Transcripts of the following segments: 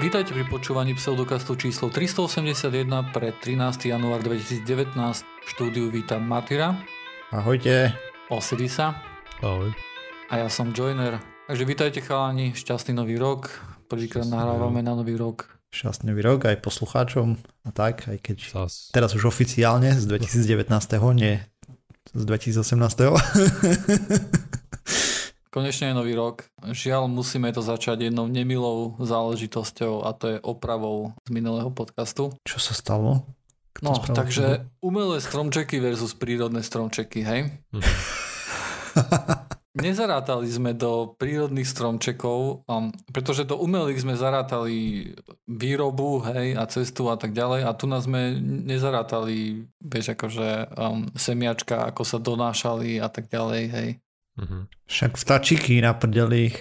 Vítajte pri počúvaní pseudokastu číslo 381 pre 13. január 2019. V štúdiu vítam Martyra. Ahojte. Osirisa. Ahoj. A ja som Joiner. Takže vítajte chalani, šťastný nový rok. Prvýkrát nahrávame na nový rok. Šťastný nový rok aj poslucháčom a tak, aj keď Zas. teraz už oficiálne z 2019. nie z 2018. Konečne je nový rok. Žiaľ, musíme to začať jednou nemilou záležitosťou a to je opravou z minulého podcastu. Čo sa stalo? Kto No, spravil takže umelé stromčeky versus prírodné stromčeky, hej? Nezarátali sme do prírodných stromčekov, um, pretože do umelých sme zarátali výrobu, hej, a cestu a tak ďalej a tu nás sme nezarátali, vieš, akože um, semiačka, ako sa donášali a tak ďalej, hej. Mhm. Však vtačiky naprdeli ich.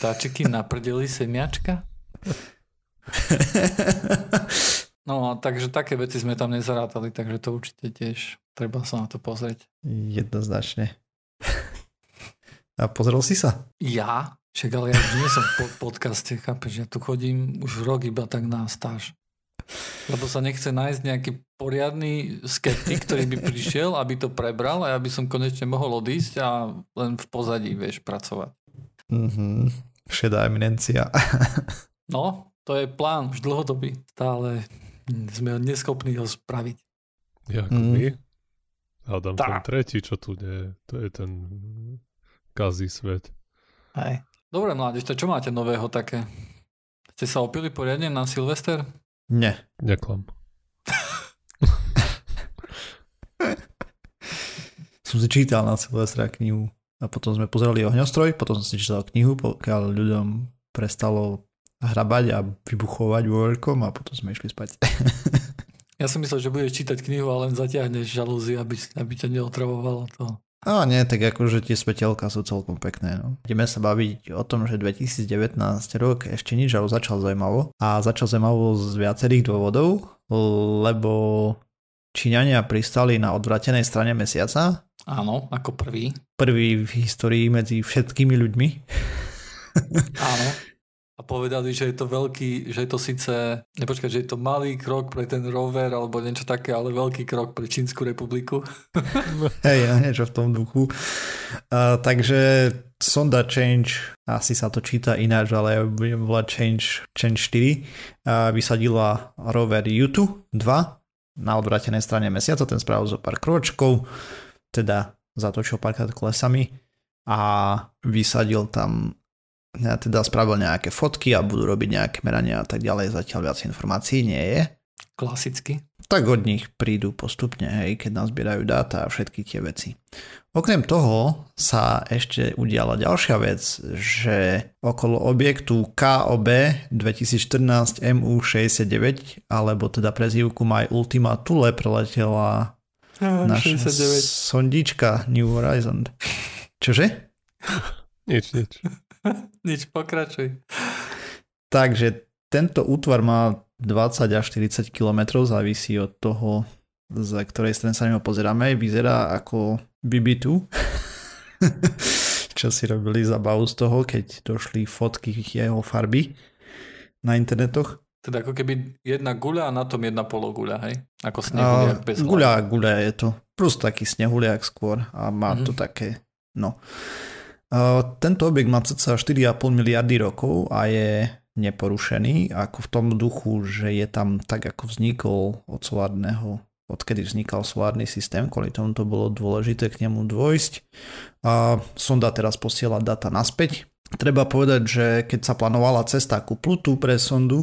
Vtáčiky naprdeli semiačka? No, takže také veci sme tam nezarátali, takže to určite tiež treba sa na to pozrieť. Jednoznačne. A pozrel si sa? Ja? Však ale ja už nie som po podcaste, chápeš, ja tu chodím už rok iba tak na stáž. Lebo sa nechce nájsť nejaký poriadny skeptik, ktorý by prišiel, aby to prebral a ja by som konečne mohol odísť a len v pozadí, vieš, pracovať. Mhm. Šedá eminencia. No, to je plán už dlhodobý. Stále sme neschopní ho spraviť. Jak Mm. my? Hádam ten Tak. tretí, čo tu nie je. To je ten kazí svet. Hej. Dobre, mládež, to čo máte nového také? Ste sa opili poriadne na Silvester? Nie. Neklam. Som si čítal na Silvestra knihu a potom sme pozerali ohňostroj, potom som si čítal knihu, pokiaľ ľuďom prestalo hrabať a vybuchovať vo veľkom a potom sme išli spať. Ja som myslel, že budeš čítať knihu a len zatiahneš žalúzy, aby, aby ťa neotravovalo to. A nie, tak akože tie svetelka sú celkom pekné. No. Ideme sa baviť o tom, že 2019 rok ešte nič, ale začal zaujímavo. A začal zaujímavo z viacerých dôvodov, lebo Číňania pristali na odvratenej strane mesiaca, Áno, ako prvý. prvý v histórii medzi všetkými ľuďmi. Áno. A povedali, že je to veľký, že je to síce, nepočkaj, že je to malý krok pre ten rover alebo niečo také, ale veľký krok pre Čínsku republiku. Hej, ja niečo v tom duchu. Uh, takže sonda Change, asi sa to číta ináč, ale budem volať Change, Change 4, uh, vysadila rover Yutu 2 na odvratenej strane mesiaca, ten spravil zo pár kročkov, teda zatočil párkrát kolesami a vysadil tam teda spravil nejaké fotky a budú robiť nejaké merania a tak ďalej, zatiaľ viac informácií nie je. Klasicky. tak od nich prídu postupne, hej, keď nazbierajú dáta a všetky tie veci. Okrem toho sa ešte udiala ďalšia vec, že okolo objektu KOB 2014 MU69, alebo teda prezývku My Ultima Thule preletela naša 69. sondička New Horizon. Čože? Nič, nič. Nič, pokračuj. Takže tento útvar má 20 až 40 km, závisí od toho, z ktorej strany sa neho pozeráme. Vyzerá ako BB2, čo si robili zabavu z toho, keď došli fotky jeho farby na internetoch. Teda ako keby jedna guľa a na tom jedna pologuľa, hej? Ako snehuliak bez hlavy. guľa, guľa je to. Plus taký snehuliak skôr a má Mhm. to také, no. Uh, tento objekt má cca 4,5 miliardy rokov a je neporušený, ako v tom duchu, že je tam tak, ako vznikol od solárneho, odkedy vznikal solárny systém, kvôli tomu to bolo dôležité k nemu dôjsť. A sonda teraz posiela data naspäť. Treba povedať, že keď sa plánovala cesta ku Plutu pre sondu,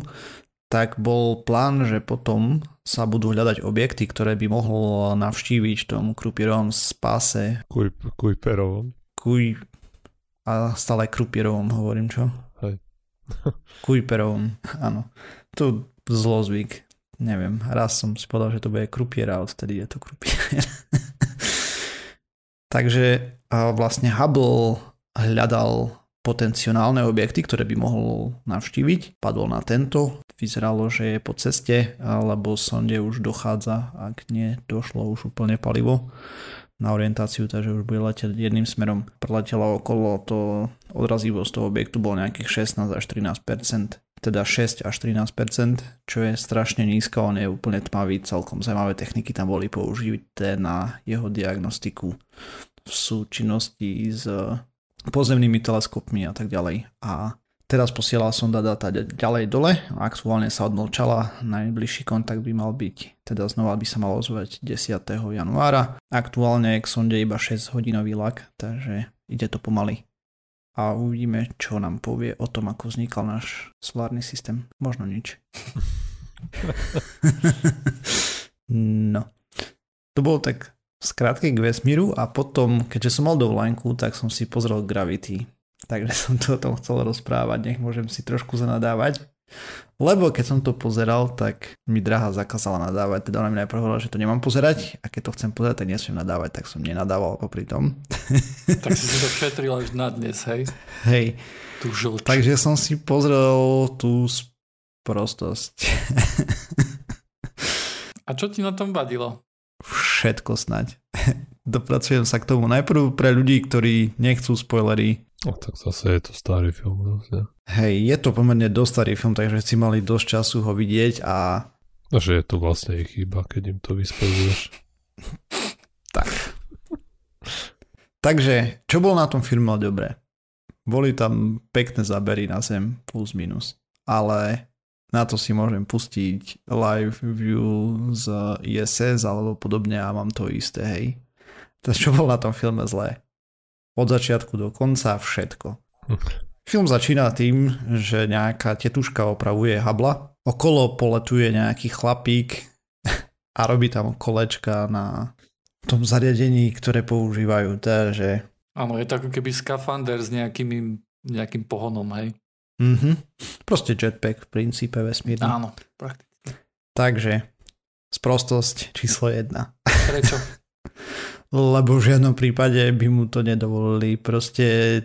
tak bol plán, že potom sa budú hľadať objekty, ktoré by mohol navštíviť tom Krupierovom spáse. Kuj, Kujperovom. Kuj... A stále Krupierovom hovorím, čo? Hej. Kujperovom, áno. To zlozvyk. Neviem, raz som si povedal, že to bude Krupier a odtedy je to Krupier. Takže vlastne Hubble hľadal potenciálne objekty, ktoré by mohol navštíviť. Padol na tento, vyzeralo, že je po ceste, alebo sonde už dochádza, ak nie došlo už úplne palivo. Na orientáciu, takže už bude letieť jedným smerom. Preletela okolo, to odrazivosť toho objektu bol nejakých 16 až 13 teda 6 až 13%, čo je strašne nízko, on je úplne tmavý, celkom zaujímavé techniky tam boli použité na jeho diagnostiku v súčinnosti s pozemnými teleskopmi a tak ďalej. A teraz posielal sonda data ďalej dole, aktuálne sa odmlčala, najbližší kontakt by mal byť, teda znova by sa mal ozvať 10. januára. Aktuálne k sonde iba 6 hodinový lak, takže ide to pomaly a uvidíme, čo nám povie o tom, ako vznikal náš solárny systém. Možno nič. no. To bolo tak skrátke k vesmíru a potom, keďže som mal dovolenku, tak som si pozrel Gravity. Takže som to o tom chcel rozprávať, nech môžem si trošku zanadávať. Lebo keď som to pozeral, tak mi drahá zakázala nadávať. Teda ona mi najprv hovorila, že to nemám pozerať a keď to chcem pozerať, tak nesmiem nadávať, tak som nenadával popri tom. Tak si si to šetril až na dnes, hej? Hej. Žlč. Takže som si pozrel tú sprostosť. A čo ti na tom vadilo? Všetko snať. Dopracujem sa k tomu. Najprv pre ľudí, ktorí nechcú spoilery, No tak zase je to starý film. Dosť, ne? Hej, je to pomerne dosť starý film, takže si mali dosť času ho vidieť a... A že je to vlastne ich chyba, keď im to vyspojuješ. tak. takže, čo bolo na tom filme dobre? Boli tam pekné zábery na zem, plus minus. Ale na to si môžem pustiť live view z ISS alebo podobne a mám to isté, hej. Takže čo bolo na tom filme zlé? Od začiatku do konca všetko. Film začína tým, že nejaká tetuška opravuje habla. Okolo poletuje nejaký chlapík a robí tam kolečka na tom zariadení, ktoré používajú. Takže... Áno, je to ako keby skafander s nejakým, nejakým pohonom, hej? Mhm. Proste jetpack v princípe vesmírny. Áno, prakticky. Takže, sprostosť číslo jedna. Prečo? lebo v žiadnom prípade by mu to nedovolili. Proste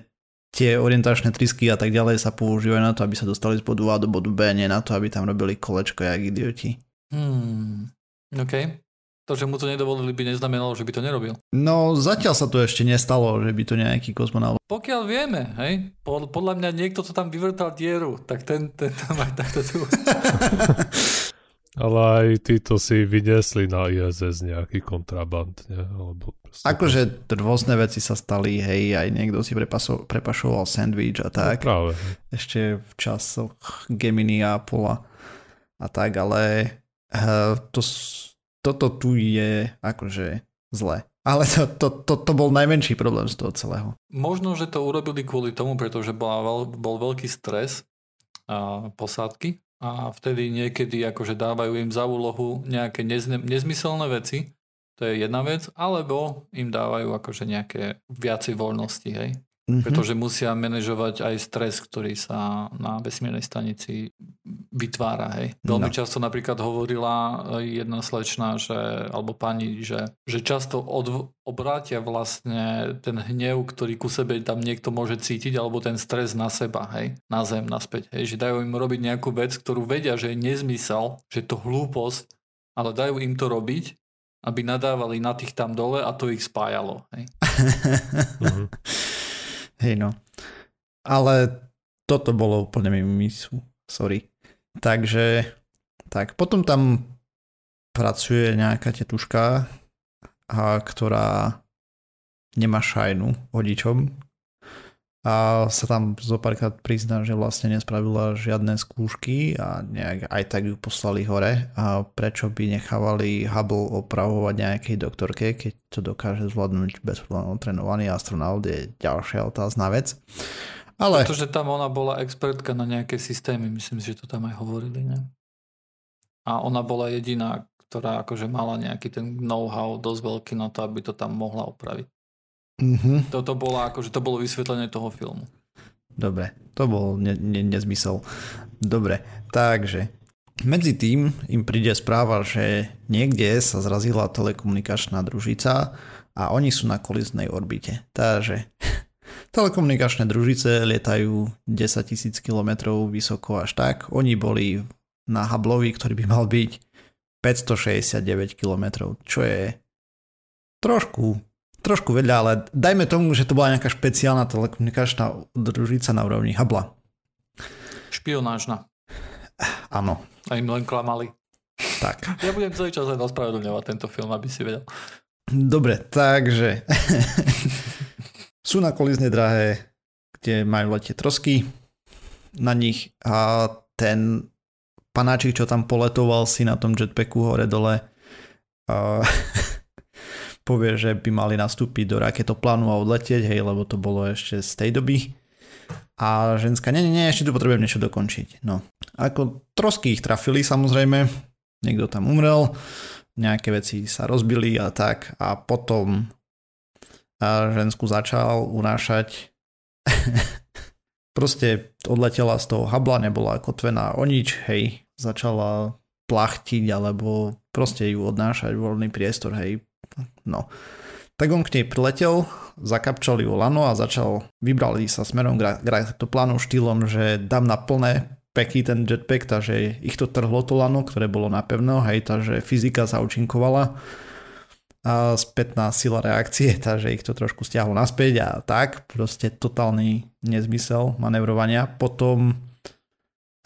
tie orientačné trysky a tak ďalej sa používajú na to, aby sa dostali z bodu A do bodu B, nie na to, aby tam robili kolečko jak idioti. Hmm, OK. To, že mu to nedovolili, by neznamenalo, že by to nerobil. No, zatiaľ sa to ešte nestalo, že by to nejaký kozmonaut. Pokiaľ vieme, hej, podľa mňa niekto, to tam vyvrtal dieru, tak ten, ten tam aj takto tu. Ale aj títo si vyniesli na ISS nejaký kontraband, ne? Alebo akože rôzne veci sa stali, hej, aj niekto si prepaso, prepašoval sandwich a tak. No práve. Ešte v časoch Gemini a Apollo a tak, ale uh, to, toto tu je akože zle. Ale to, to, to, to bol najmenší problém z toho celého. Možno, že to urobili kvôli tomu, pretože bol, bol veľký stres a posádky a vtedy niekedy akože dávajú im za úlohu nejaké nezne, nezmyselné veci, to je jedna vec, alebo im dávajú akože nejaké viacej voľnosti, hej. Mm-hmm. Pretože musia manažovať aj stres, ktorý sa na vesmírnej stanici vytvára. Hej. Veľmi no. často napríklad hovorila jedna slečna, že, alebo pani, že, že často od, obrátia vlastne ten hnev, ktorý ku sebe tam niekto môže cítiť, alebo ten stres na seba, hej, na zem, naspäť. Hej. Že dajú im robiť nejakú vec, ktorú vedia, že je nezmysel, že je to hlúposť, ale dajú im to robiť, aby nadávali na tých tam dole a to ich spájalo. Hej. Hej no. Ale toto bolo úplne mimo misu. Sorry. Takže tak, potom tam pracuje nejaká tetuška, a, ktorá nemá šajnu vodičom a sa tam zo párkrát prizná, že vlastne nespravila žiadne skúšky a nejak aj tak ju poslali hore a prečo by nechávali Hubble opravovať nejakej doktorke, keď to dokáže zvládnuť bez problémov trénovaný astronaut je ďalšia otázna vec. Ale... Pretože tam ona bola expertka na nejaké systémy, myslím si, že to tam aj hovorili, ne? A ona bola jediná, ktorá akože mala nejaký ten know-how dosť veľký na to, aby to tam mohla opraviť. Mm-hmm. Toto bolo akože to bolo vysvetlenie toho filmu. Dobre, to bol ne, ne, nezmysel. Dobre, takže medzi tým im príde správa, že niekde sa zrazila telekomunikačná družica a oni sú na koliznej orbite. Takže telekomunikačné družice lietajú 10 tisíc km vysoko až tak. Oni boli na Hubbleovi, ktorý by mal byť 569 km, čo je trošku trošku vedľa, ale dajme tomu, že to bola nejaká špeciálna telekomunikačná družica na úrovni Habla. Špionážna. Áno, A im len klamali. tak. Ja budem celý čas len ospravedlňovať tento film, aby si vedel. Dobre, takže sú na kolizne drahé, kde majú letieť trosky na nich a ten panáčik, čo tam poletoval si na tom jetpacku hore dole a povie, že by mali nastúpiť do raketoplánu a odletieť, hej, lebo to bolo ešte z tej doby. A ženská, nie, nie, nie, ešte tu potrebujem niečo dokončiť. No, ako trosky ich trafili samozrejme, niekto tam umrel, nejaké veci sa rozbili a tak. A potom a žensku začal unášať. Proste odletela z toho habla, nebola kotvená o nič, hej, začala plachtiť alebo proste ju odnášať voľný priestor, hej, no. Tak on k nej priletel, zakapčali ju lano a začal, vybrali sa smerom k raketoplánu štýlom, že dám na plné peky ten jetpack, takže ich to trhlo to lano, ktoré bolo na pevno, hej, takže fyzika sa účinkovala a spätná sila reakcie, takže ich to trošku stiahlo naspäť a tak, proste totálny nezmysel manevrovania. Potom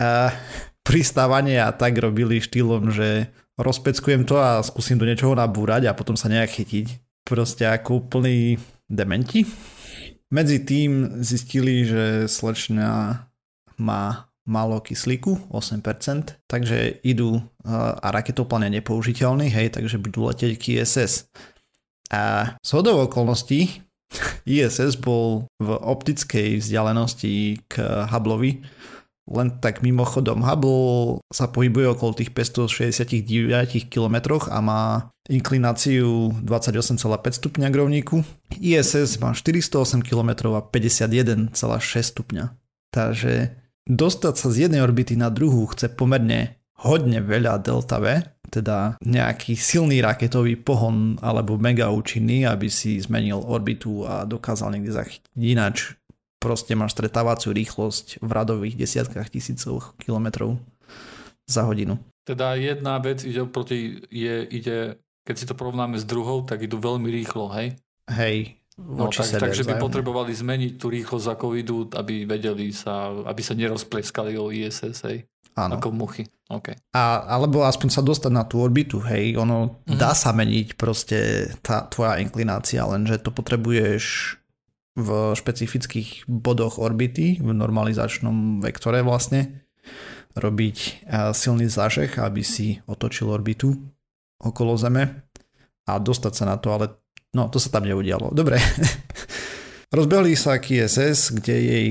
uh, pristávanie a tak robili štýlom, že rozpeckujem to a skúsim do niečoho nabúrať a potom sa nejak chytiť. Proste ako úplný dementi. Medzi tým zistili, že slečna má málo kyslíku, 8%, takže idú a raketoplán je nepoužiteľný, hej, takže budú letieť k ISS. A z hodou okolností ISS bol v optickej vzdialenosti k Hubbleovi, len tak mimochodom Hubble sa pohybuje okolo tých 569 km a má inklináciu 28,5 stupňa k rovníku. ISS má 408 km a 51,6 stupňa. Takže dostať sa z jednej orbity na druhú chce pomerne hodne veľa delta V, teda nejaký silný raketový pohon alebo mega účinný, aby si zmenil orbitu a dokázal niekde zachytiť. Ináč proste máš stretávaciu rýchlosť v radových desiatkách tisícov kilometrov za hodinu. Teda jedna vec ide proti, je, ide, keď si to porovnáme s druhou, tak idú veľmi rýchlo, hej? Hej, No, tak, takže by potrebovali zmeniť tú rýchlosť, ako idú, aby vedeli sa, aby sa nerozpleskali o ISS, hej? Áno. Ako muchy. Okay. A, alebo aspoň sa dostať na tú orbitu, hej, ono mm-hmm. dá sa meniť proste tá tvoja inklinácia, lenže to potrebuješ v špecifických bodoch orbity, v normalizačnom vektore vlastne, robiť silný zážeh, aby si otočil orbitu okolo Zeme a dostať sa na to, ale no to sa tam neudialo. Dobre. Rozbehli sa k ISS, kde jej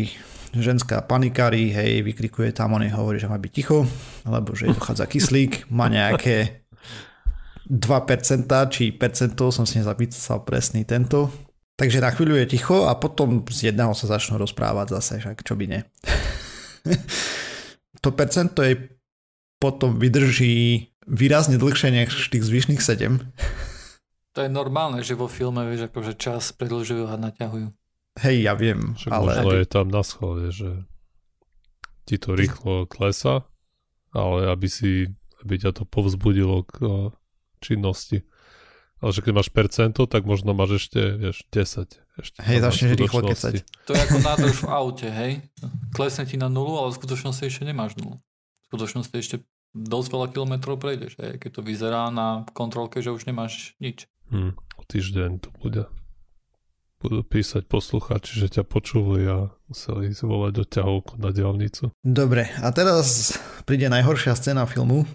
ženská panikári, hej, vykrikuje tam, on jej hovorí, že má byť ticho, lebo že jej dochádza kyslík, má nejaké 2% či percento, som si nezapísal presný tento. Takže na chvíľu je ticho a potom z jedného sa začnú rozprávať zase, však čo by ne. to percento jej potom vydrží výrazne dlhšie než tých zvyšných 7. To je normálne, že vo filme, vieš, akože čas predlžujú a naťahujú. Hej, ja viem, Však ale... možno je tam na schvál, že ti to rýchlo klesa, ale aby si, aby ťa to povzbudilo k uh, činnosti. Ale že keď máš percento, tak možno máš ešte, vieš, 10. Ešte Hej, začneš rýchlo kecať. To je ako nádrž v aute, hej? Klesne ti na nulu, ale v skutočnosti ešte nemáš nulu. V skutočnosti ešte dosť veľa kilometrov prejdeš, hej? Keď to vyzerá na kontrolke, že už nemáš nič. Hm, o týždeň to bude. Budú písať poslucháči, že ťa počuli a museli zvolať do ťahovku na diálnicu. Dobre, a teraz príde najhoršia scéna filmu.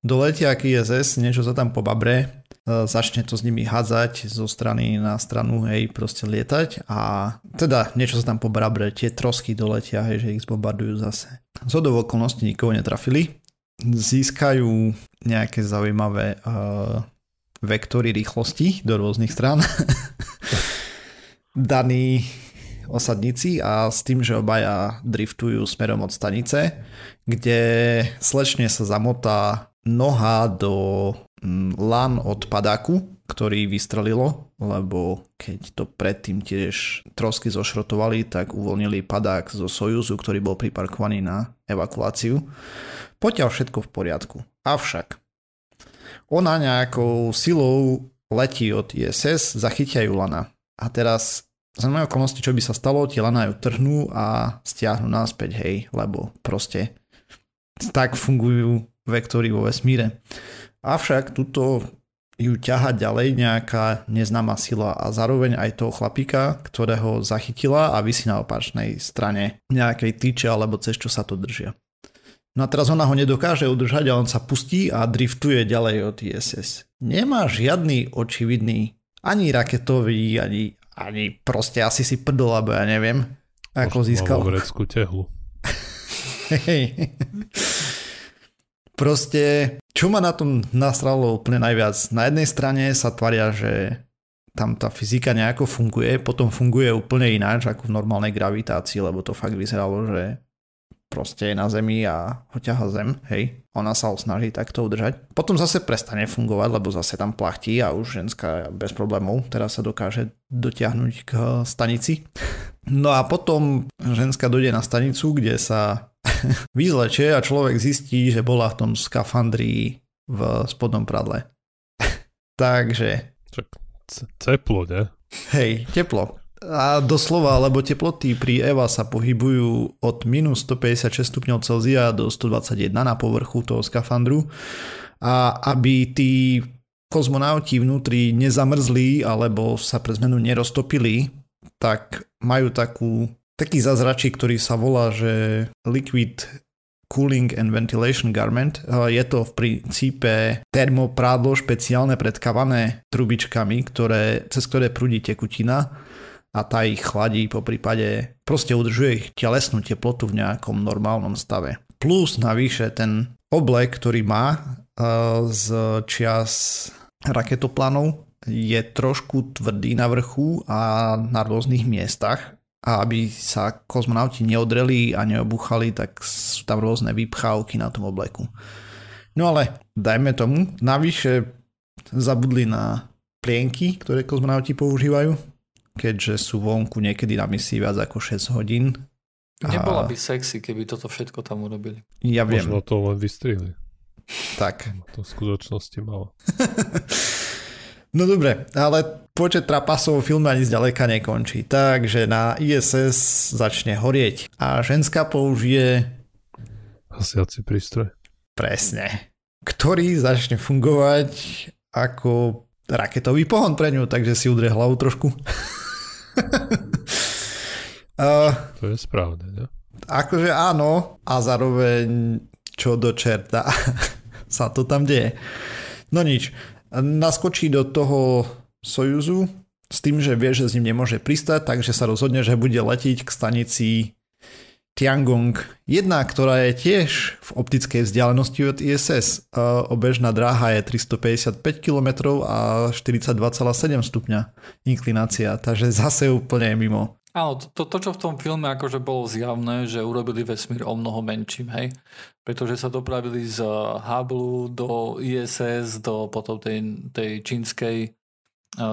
Doletia k ISS, niečo sa tam pobabre, začne to s nimi hádzať zo strany na stranu, hej, proste lietať a teda niečo sa tam pobabre, tie trosky doletia, hej, že ich zbombardujú zase. Z hodou okolností nikoho netrafili, získajú nejaké zaujímavé uh, vektory rýchlosti do rôznych strán. Daní osadníci a s tým, že obaja driftujú smerom od stanice, kde slečne sa zamotá noha do lan od padáku, ktorý vystrelilo, lebo keď to predtým tiež trosky zošrotovali, tak uvoľnili padák zo Sojuzu, ktorý bol priparkovaný na evakuáciu. Poťaľ všetko v poriadku. Avšak ona nejakou silou letí od ISS, zachytia Lana. A teraz za mojej okolnosti, čo by sa stalo, tie Lana ju trhnú a stiahnu náspäť, hej, lebo proste tak fungujú vektory vo vesmíre. Avšak tuto ju ťaha ďalej nejaká neznáma sila a zároveň aj toho chlapíka, ktorého zachytila a vysí na opačnej strane nejakej tyče alebo cez čo sa to držia. No a teraz ona ho nedokáže udržať a on sa pustí a driftuje ďalej od ISS. Nemá žiadny očividný ani raketový, ani, ani proste asi si prdol, alebo ja neviem, ako Možno získal. Vo tehlu. Hej. Proste, čo ma na tom nasralo úplne najviac? Na jednej strane sa tvaria, že tam tá fyzika nejako funguje, potom funguje úplne ináč ako v normálnej gravitácii, lebo to fakt vyzeralo, že proste je na zemi a ho ťaha zem, hej. Ona sa ho snaží takto udržať. Potom zase prestane fungovať, lebo zase tam plachtí a už ženská bez problémov teraz sa dokáže dotiahnuť k stanici. No a potom ženská dojde na stanicu, kde sa vyzlečie a človek zistí, že bola v tom skafandri v spodnom pradle. Takže... Čak, teplo, ne? Hej, teplo. A doslova, lebo teploty pri EVA sa pohybujú od minus 156 stupňov Celzia do 121 na povrchu toho skafandru. A aby tí kozmonauti vnútri nezamrzli alebo sa pre zmenu neroztopili, tak majú takú, taký zazračík, ktorý sa volá, že Liquid Cooling and Ventilation Garment. Je to v princípe termoprádlo špeciálne predkávané trubičkami, ktoré, cez ktoré prúdi tekutina a tá ich chladí po prípade, proste udržuje ich telesnú teplotu v nejakom normálnom stave. Plus navyše ten oblek, ktorý má z čias raketoplánov, je trošku tvrdý na vrchu a na rôznych miestach a aby sa kozmonauti neodreli a neobuchali, tak sú tam rôzne vypchávky na tom obleku. No ale dajme tomu, navyše zabudli na plienky, ktoré kozmonauti používajú, keďže sú vonku niekedy na misii viac ako 6 hodín. Nebola by sexy, keby toto všetko tam urobili. Ja viem. Možno to len vystrihli. Tak. To v skutočnosti malo. No dobre, ale počet trapasov v filme ani zďaleka nekončí. Takže na ISS začne horieť a ženská použije... Hasiaci prístroj. Presne. Ktorý začne fungovať ako raketový pohon pre ňu, takže si udrie hlavu trošku. uh, to je správne, ne? Akože áno, a zároveň čo do čerta sa to tam deje. No nič, naskočí do toho Sojuzu s tým, že vie, že s ním nemôže pristať, takže sa rozhodne, že bude letiť k stanici Tiangong 1, ktorá je tiež v optickej vzdialenosti od ISS. Obežná dráha je 355 km a 42,7 stupňa inklinácia, takže zase úplne mimo. Áno, to, to, čo v tom filme akože bolo zjavné, že urobili vesmír o mnoho menším, hej? Pretože sa dopravili z Hubble do ISS, do potom tej, tej čínskej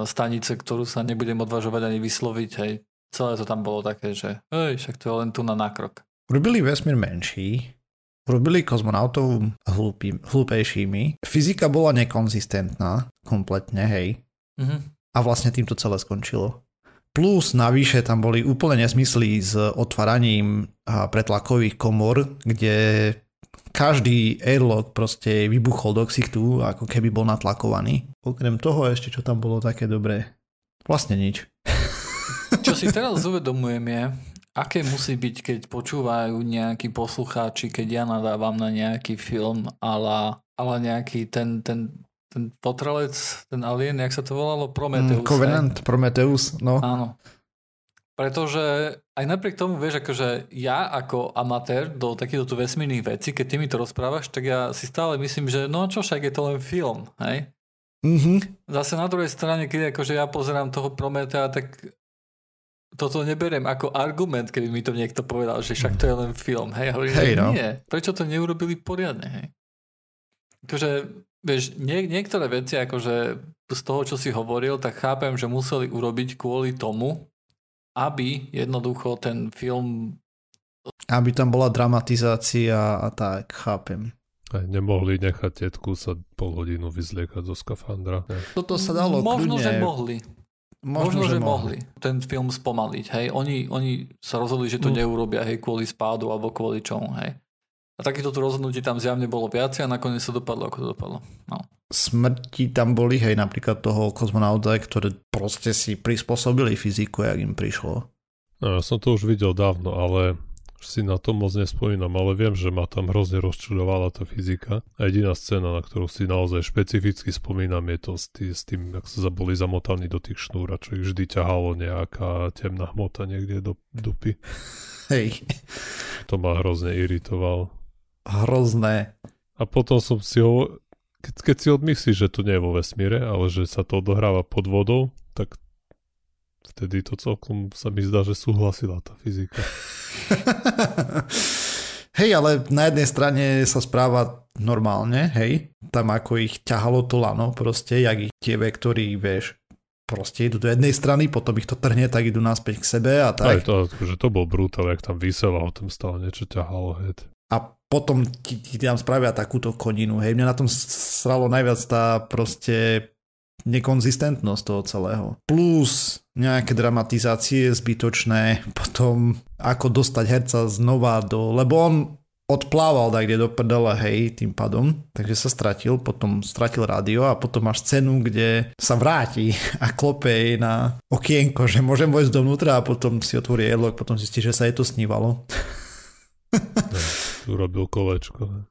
stanice, ktorú sa nebudem odvažovať ani vysloviť, hej? Celé to tam bolo také, že hej, však to je len tu na nákrok. Urobili vesmír menší, urobili kozmonautov hlúpy, hlúpejšími, fyzika bola nekonzistentná kompletne, hej? Mhm. A vlastne tým to celé skončilo. Plus navyše tam boli úplne nesmysly s otváraním pretlakových komor, kde každý airlock proste vybuchol do ksichtu, ako keby bol natlakovaný. Okrem toho ešte, čo tam bolo také dobré. Vlastne nič. Čo si teraz uvedomujem je, aké musí byť, keď počúvajú nejakí poslucháči, keď ja nadávam na nejaký film, ale, ale nejaký ten, ten ten potrelec, ten alien, jak sa to volalo? Prometheus. Mm, Covenant, aj? Prometheus, no. Áno. Pretože aj napriek tomu, vieš, akože ja ako amatér do takýchto vesmírnych vecí, keď ty mi to rozprávaš, tak ja si stále myslím, že no čo však je to len film, hej? Mm-hmm. Zase na druhej strane, keď akože ja pozerám toho Prometea, tak toto neberiem ako argument, keby mi to niekto povedal, že však to je len film, hej? Hovorím, hey, no. nie. Prečo to neurobili poriadne, hej? Akože Vieš, nie, niektoré veci, akože z toho, čo si hovoril, tak chápem, že museli urobiť kvôli tomu, aby jednoducho ten film... Aby tam bola dramatizácia a tak, chápem. Aj nemohli nechať tetku sa pol hodinu vyzliekať zo skafandra. Ne? Toto sa dalo Možno, kľudne... že mohli. Možno, že mohli ten film spomaliť, hej. Oni, oni sa rozhodli, že to Mm. neurobia, hej, kvôli spádu alebo kvôli čomu, hej. A takýchto tu rozhodnutí tam zjavne bolo viacej a nakoniec sa dopadlo, ako to dopadlo. No. Smrti tam boli, hej, napríklad toho kozmonauta, ktoré proste si prispôsobili fyziku, jak im prišlo. No, ja som to už videl dávno, ale si na to moc nespomínam, ale viem, že ma tam hrozne rozčudovala tá fyzika. A jediná scéna, na ktorú si naozaj špecificky spomínam, je to s, tý, s tým, ak sa boli zamotaní do tých šnúr a čo ich vždy ťahalo nejaká temná hmota niekde do dupy. Hej, To ma hrozne iritovalo. Hrozné. A potom som si ho... Keď, keď si odmyslíš, že to nie je vo vesmíre, ale že sa to odohráva pod vodou, tak vtedy to celkom sa mi zdá, že súhlasila tá fyzika. hej, ale na jednej strane sa správa normálne, hej, tam ako ich ťahalo to lano, proste, jak ich tie vektory, vieš, proste idú do jednej strany, potom ich to trhne, tak idú naspäť k sebe a Aj tak. to, že to bol brutál, jak tam vysel a tam stále niečo ťahalo head. A potom ti, ti tam spravia takúto koninu, hej, mňa na tom sralo najviac tá proste nekonzistentnosť toho celého. Plus nejaké dramatizácie zbytočné, potom ako dostať herca znova do... Lebo on odplával tak kde do prdele, hej, tým pádom, takže sa stratil, potom stratil rádio a potom máš scénu, kde sa vráti a klope jej na okienko, že môžem vojsť dovnútra a potom si otvorí airlock, potom zistí, že sa jej to snívalo. Urobil kolečko.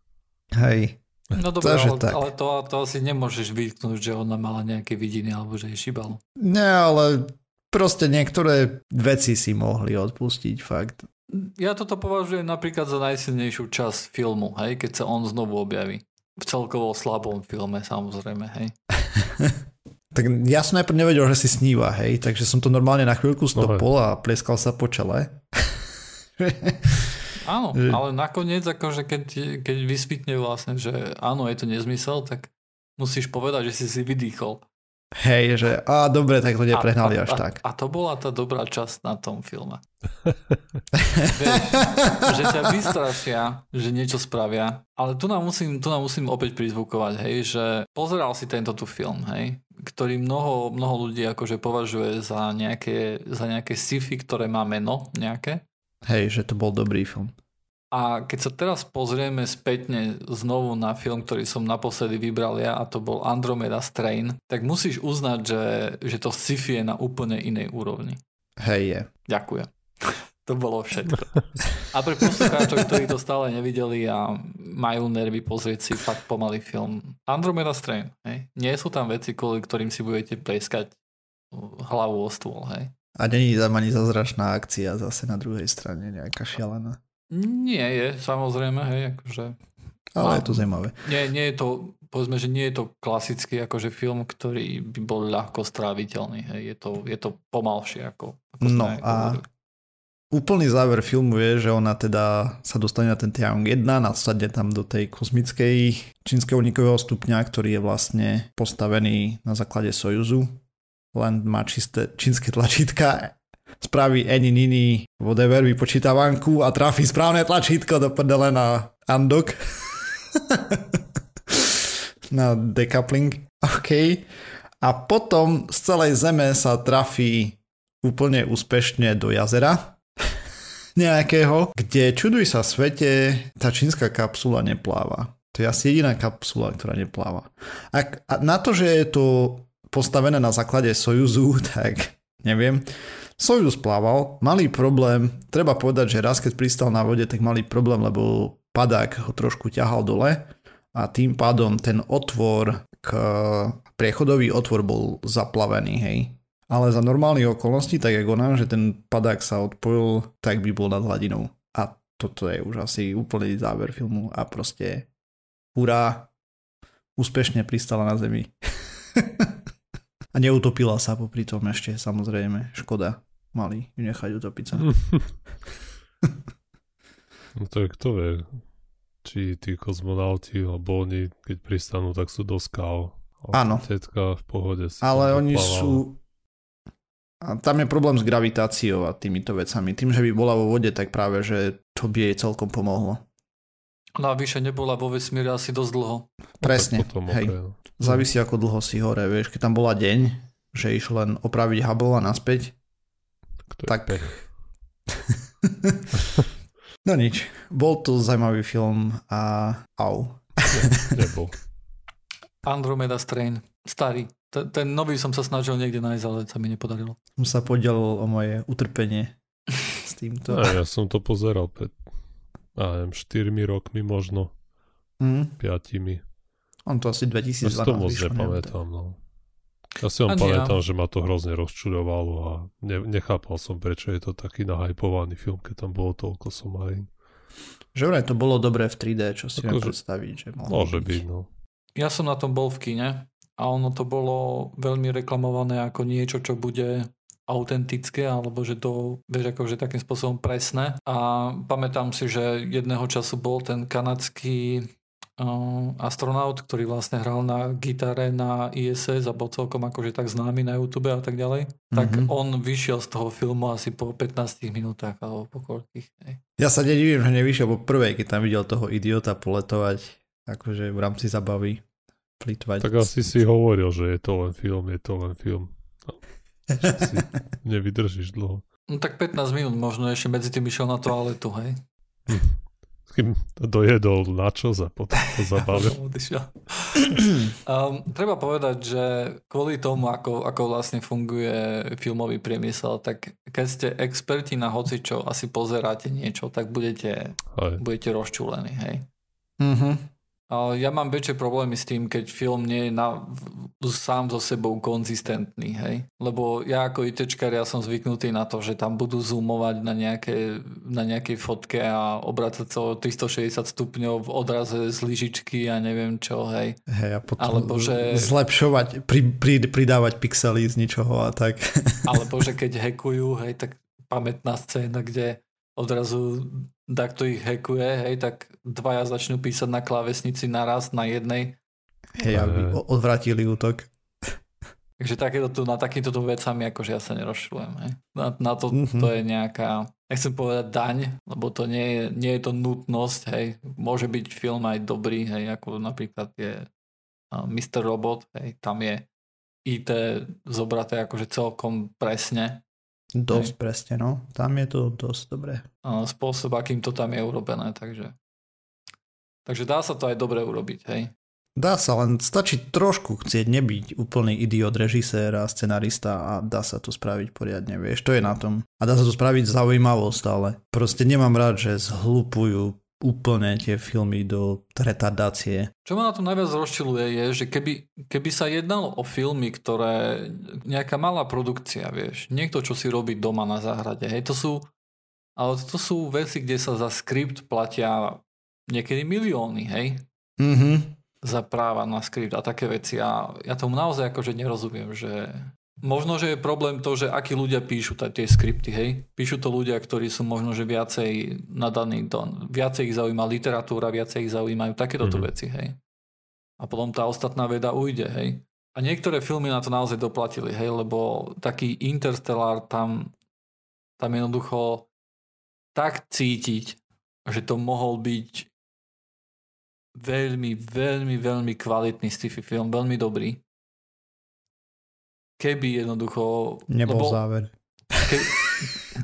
Hej. No Takže ale, tak. ale to, to asi nemôžeš vytknúť, že ona mala nejaké vidiny alebo že jej šibalo. Nie, ale proste niektoré veci si mohli odpustiť, fakt. Ja toto považujem napríklad za najsilnejšiu časť filmu, hej, keď sa on znovu objaví. V celkovo slabom filme, samozrejme, hej. Tak ja som najprv nevedel, že si sníva, hej, takže som to normálne na chvíľku stopol a pleskal sa po čele. Áno, Že- ale nakoniec, akože keď, keď vysvitne vlastne, že áno, je to nezmysel, tak musíš povedať, že si si vydýchol. Hej, že a dobre, tak to neprehnali a, až a, tak. A to bola tá dobrá časť na tom filme. Vieš, že ťa vystrašia, že niečo spravia, ale tu nám musím, tu nám musím opäť prizvukovať, hej, že pozeral si tento tu film, hej, ktorý mnoho, mnoho ľudí akože považuje za nejaké, za nejaké sci-fi, ktoré má meno nejaké. Hej, že to bol dobrý film. A keď sa teraz pozrieme spätne znovu na film, ktorý som naposledy vybral ja a to bol Andromeda Strain, tak musíš uznať, že, že to sci-fi je na úplne inej úrovni. Hej, je. Ďakujem. To bolo všetko. A pre poslucháčov, ktorí to stále nevideli a majú nervy pozrieť si fakt pomalý film. Andromeda Strain. Hej. Nie sú tam veci, kvôli ktorým si budete pleskať hlavu o stôl. Hej. A není tam ani zázračná akcia zase na druhej strane, nejaká šialená. Nie je, samozrejme, hej, akože Ale Mám. je to zaujímavé. Nie, nie je to, povedzme, že nie je to klasický akože film, ktorý by bol ľahko stráviteľný. Hej. Je, to, je to pomalšie ako, ako No a úplný záver filmu je, že ona teda sa dostane na ten Tiang 1, nasadne tam do tej kozmickej čínskeho unikového stupňa, ktorý je vlastne postavený na základe Sojuzu. Len má čisté čínske tlačítka, spraví any nini whatever, vypočítavanku a trafí správne tlačítko do prdele na Andok. na decoupling. OK. A potom z celej zeme sa trafí úplne úspešne do jazera nejakého, kde čuduj sa svete, tá čínska kapsula nepláva. To je asi jediná kapsula, ktorá nepláva. A na to, že je to postavené na základe Sojuzu, tak neviem. Sojuz plával, malý problém, treba povedať, že raz keď pristal na vode, tak malý problém, lebo padák ho trošku ťahal dole a tým pádom ten otvor k priechodový otvor bol zaplavený, hej. Ale za normálnych okolností, tak ako ona, že ten padák sa odpojil, tak by bol nad hladinou. A toto je už asi úplný záver filmu a proste hurá, úspešne pristala na zemi. a neutopila sa popri tom ešte, samozrejme, škoda. Mali ju nechať utopiť sa. No to je kto vie, či tí kozmonauti alebo oni, keď pristanú, tak sú do skál. A Áno. Tetka v pohode si Ale oni sú... A tam je problém s gravitáciou a týmito vecami. Tým, že by bola vo vode, tak práve, že to by jej celkom pomohlo. Navyše nebola vo vesmíre asi dosť dlho. Presne, potom, hej. okay, no. Závisí ako dlho si hore, vieš, keď tam bola deň, že išlo len opraviť Hubble a naspäť, Kto tak... no nič, bol to zaujímavý film a au. Nebol. Andromeda Strain. Starý. Ten, ten nový som sa snažil niekde nájsť, ale sa mi nepodarilo. Som sa podelil o moje utrpenie s týmto. A ja som to pozeral pred neviem, 4 rokmi možno, Mm, 5. on to asi Ja 2012 si to moc vyšlo, neviem. nepamätám. No. Ja si len Ani ja. pamätám, že ma to hrozne rozčuľovalo a ne, nechápal som, prečo je to taký nahypovaný film, keď tam bolo toľko somarín. Že vraj to bolo dobré v 3D, čo si viem Akože- predstaviť, že Môže byť, no. Ja som na tom bol v kine a ono to bolo veľmi reklamované ako niečo, čo bude autentické, alebo že to, vieš, akože takým spôsobom presné. A pamätám si, že jedného času bol ten kanadský uh, astronaut, ktorý vlastne hral na gitare na ISS a bol celkom akože tak známy na YouTube a tak ďalej. Tak Mhm. on vyšiel z toho filmu asi po 15 minútach alebo po koľkých. Hej. Ja sa nedivím, že nevyšiel po prvej, keď tam videl toho idiota poletovať, akože v rámci zabavy plýtvať. Tak asi si hovoril, že je to len film, je to len film. No. Si nevydržíš dlho. No tak 15 minút možno ešte medzi tým išiel na toaletu, hej. Kým dojedol načos a potom to zabavil. Um, treba povedať, že kvôli tomu, ako, ako vlastne funguje filmový priemysel, tak keď ste experti na hocičo, asi pozeráte niečo, tak budete, Aj. budete rozčúlení, hej. Mhm. Ja mám väčšie problémy s tým, keď film nie je na, sám so sebou konzistentný, hej. Lebo ja ako ITčkar, ja som zvyknutý na to, že tam budú zoomovať na, nejaké, na nejakej fotke a obracať sa o 360 stupňov v odraze z lyžičky a neviem čo, hej. Hej, a potom Alebo že- zlepšovať, pri, pri, pridávať pixely z ničoho a tak. Alebo že keď hekujú, hej, tak pamätná scéna, kde odrazu takto ich hekuje, hej, tak dvaja začnú písať na klávesnici naraz na jednej. Hej, aby odvratili útok. Takže takéto tu, na takýmto tu vecami akože ja sa nerozšľujem. Hej. Na, na to, Mhm. to je nejaká, nechcem povedať daň, lebo to nie je, nie je to nutnosť, hej. Môže byť film aj dobrý, hej, ako napríklad je Mr. Robot, hej, tam je IT zobraté akože celkom presne, Dosť presne, no. Tam je to dosť dobré. uh, spôsob, akým to tam je urobené, takže takže dá sa to aj dobre urobiť, hej. Dá sa, len stačí trošku chcieť nebyť úplný idiot režiséra, scenarista a dá sa to spraviť poriadne, vieš, to je na tom. A dá sa to spraviť zaujímavo stále. Proste nemám rád, že zhlupujú úplne tie filmy do retardácie. Čo ma na tom najviac rozčiluje je, že keby, keby sa jednalo o filmy, ktoré nejaká malá produkcia, vieš, niekto, čo si robí doma na záhrade, hej, to sú, ale to sú veci, kde sa za skript platia niekedy milióny, hej, Mhm. za práva na skript a také veci a ja tomu naozaj akože nerozumiem, že možno, že je problém to, že akí ľudia píšu ta- tie skripty, hej. Píšu to ľudia, ktorí sú možno, že viacej nadaní, do, viacej ich zaujíma literatúra, viacej ich zaujímajú takéto mm-hmm. Mhm. veci, hej. A potom tá ostatná veda ujde, hej. A niektoré filmy na to naozaj doplatili, hej, lebo taký Interstellar tam, tam jednoducho tak cítiť, že to mohol byť veľmi, veľmi, veľmi kvalitný sci-fi film, veľmi dobrý. Keby jednoducho... Nebol lebo záver. Keby,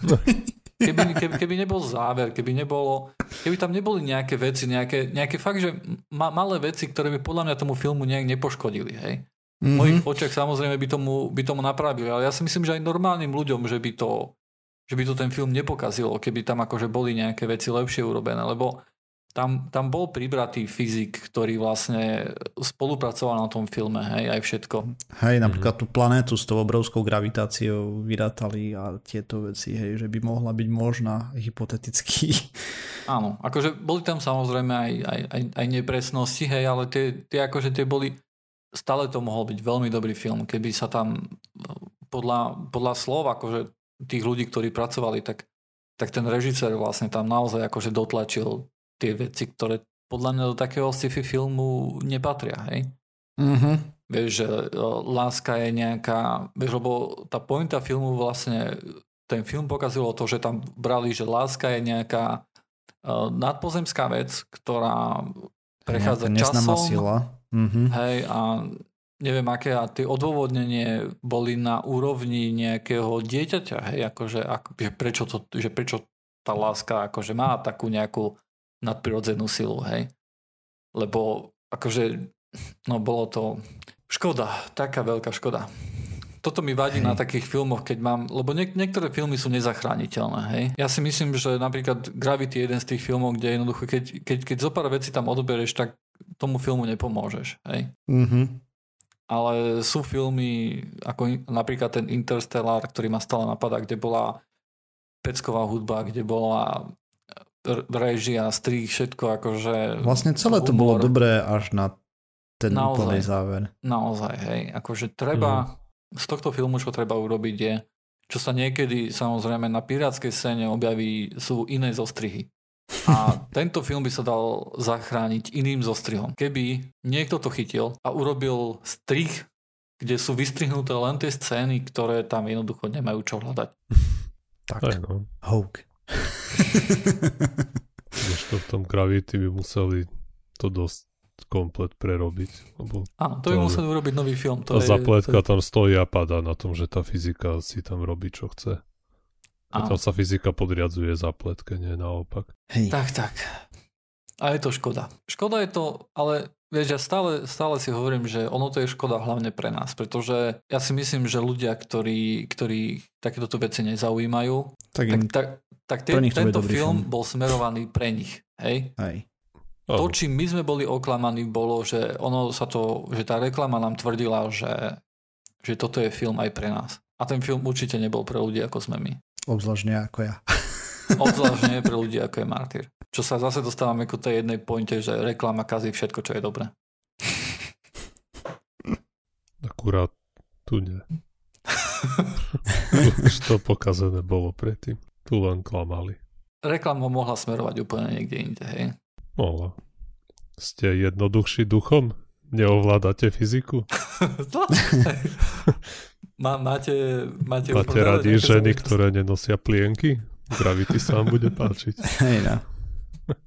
keby, keby, keby nebol záver, keby nebolo, keby tam neboli nejaké veci, nejaké, nejaké fakt, že ma, malé veci, ktoré by podľa mňa tomu filmu nejak nepoškodili, hej. V Mhm. mojich očiach samozrejme by tomu, by tomu napravili, ale ja si myslím, že aj normálnym ľuďom, že by to, že by to ten film nepokazilo, keby tam akože boli nejaké veci lepšie urobené, lebo tam, tam bol pribratý fyzik, ktorý vlastne spolupracoval na tom filme, hej, aj všetko. Hej, napríklad tú planétu s tou obrovskou gravitáciou vyrátali a tieto veci, hej, že by mohla byť možná hypoteticky. Áno, akože boli tam samozrejme aj, aj, aj, aj nepresnosti, hej, ale tie, tie akože tie boli, stále to mohol byť veľmi dobrý film, keby sa tam podľa, podľa slov akože tých ľudí, ktorí pracovali, tak, tak ten režisér vlastne tam naozaj akože dotlačil tie veci, ktoré podľa mňa do takého sci-fi filmu nepatria, hej. Mhm. Vieš, že e, láska je nejaká, vieš, lebo tá pointa filmu vlastne, ten film pokazilo to, že tam brali, že láska je nejaká uh, nadpozemská vec, ktorá prechádza Nejaká časom. sila. Mhm. Hej, a neviem aké, a tie odôvodnenie boli na úrovni nejakého dieťaťa, hej, akože, ako, že, prečo to, že prečo tá láska akože má takú nejakú nadprirodzenú silu, hej. Lebo akože, no bolo to škoda, taká veľká škoda. Toto mi vadí Hej. na takých filmoch, keď mám, lebo niek- niektoré filmy sú nezachrániteľné, hej. Ja si myslím, že napríklad Gravity je jeden z tých filmov, kde jednoducho, keď, keď, keď zo pár vecí tam odbereš, tak tomu filmu nepomôžeš, hej. Mhm. Ale sú filmy, ako napríklad ten Interstellar, ktorý ma stále napadá, kde bola pecková hudba, kde bola režia, strih, všetko akože... Vlastne celé to bolo dobré až na ten Naozaj. úplný záver. Naozaj, hej. Akože treba, z tohto filmu, čo treba urobiť je, čo sa niekedy samozrejme na pirátskej scéne objaví, sú iné zostrihy. A tento film by sa dal zachrániť iným zostrihom. Keby niekto to chytil a urobil strih, kde sú vystrihnuté len tie scény, ktoré tam jednoducho nemajú čo hľadať. Tak, no. Kdežto v tom Gravity by museli to dosť komplet prerobiť. Lebo Áno, to by museli urobiť nový film. To tá je, zapletka to je, tam stojí a padá na tom, že tá fyzika si tam robí, čo chce. A tam sa fyzika podriadzuje zapletke, nie naopak. Hej. Tak, tak. A je to škoda. Škoda je to, ale vieš, ja stále, stále si hovorím, že ono to je škoda hlavne pre nás, pretože ja si myslím, že ľudia, ktorí, ktorí takéto veci nezaujímajú, Tak tak, im, tak, tak tie, to bude tento film film. bol smerovaný pre nich. Hej? hej. To, čím my sme boli oklamaní, bolo, že ono sa to, že tá reklama nám tvrdila, že, že toto je film aj pre nás. A ten film určite nebol pre ľudí, ako sme my. Obzvlášť ako ja. Obzvlášť nie pre ľudí, ako je Martyr. Čo sa zase dostávame ku tej jednej pointe, že reklama kazí všetko, čo je dobré. Akurát tu nie. Už to pokazené bolo predtým. Tu len klamali. Reklama mohla smerovať úplne niekde inde, hej. Mohla. Ste jednoduchší duchom? Neovládate fyziku? No. Má, máte, máte, Máte radi ženy, ktoré nenosia plienky? Gravity sa vám bude páčiť. Hej, no.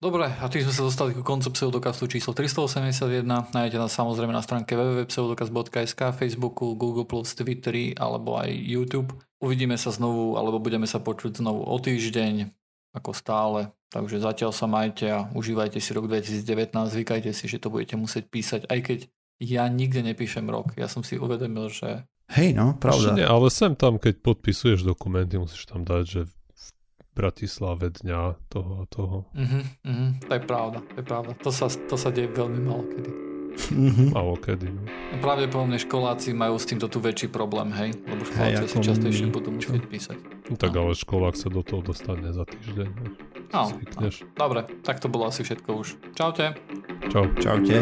Dobre, a tým sme sa dostali ku koncu pseudokastu číslo 381. Nájdete nás samozrejme na stránke www.pseudokast.sk, Facebooku, Google+, Twitteri alebo aj YouTube. Uvidíme sa znovu, alebo budeme sa počuť znovu o týždeň, ako stále. Takže zatiaľ sa majte a užívajte si rok 2019. Zvykajte si, že to budete musieť písať, aj keď ja nikde nepíšem rok. Ja som si uvedomil, že Hej, no, pravda. Nie, ale sem tam, keď podpisuješ dokumenty, musíš tam dať, že v Bratislave dňa toho a toho. uh-huh, uh-huh, to je pravda, to je pravda. To sa, to sa deje veľmi málo kedy. Mhm. Málo kedy. No. Pravdepodobne školáci majú s týmto tu väčší problém, hej? Lebo školáci Hej, si častejšie my, budú musieť písať. No, tak ale školák sa do toho dostane za týždeň. No. No, Zvykneš. Dobre, tak to bolo asi všetko už. Čaute. Čau. Čaute.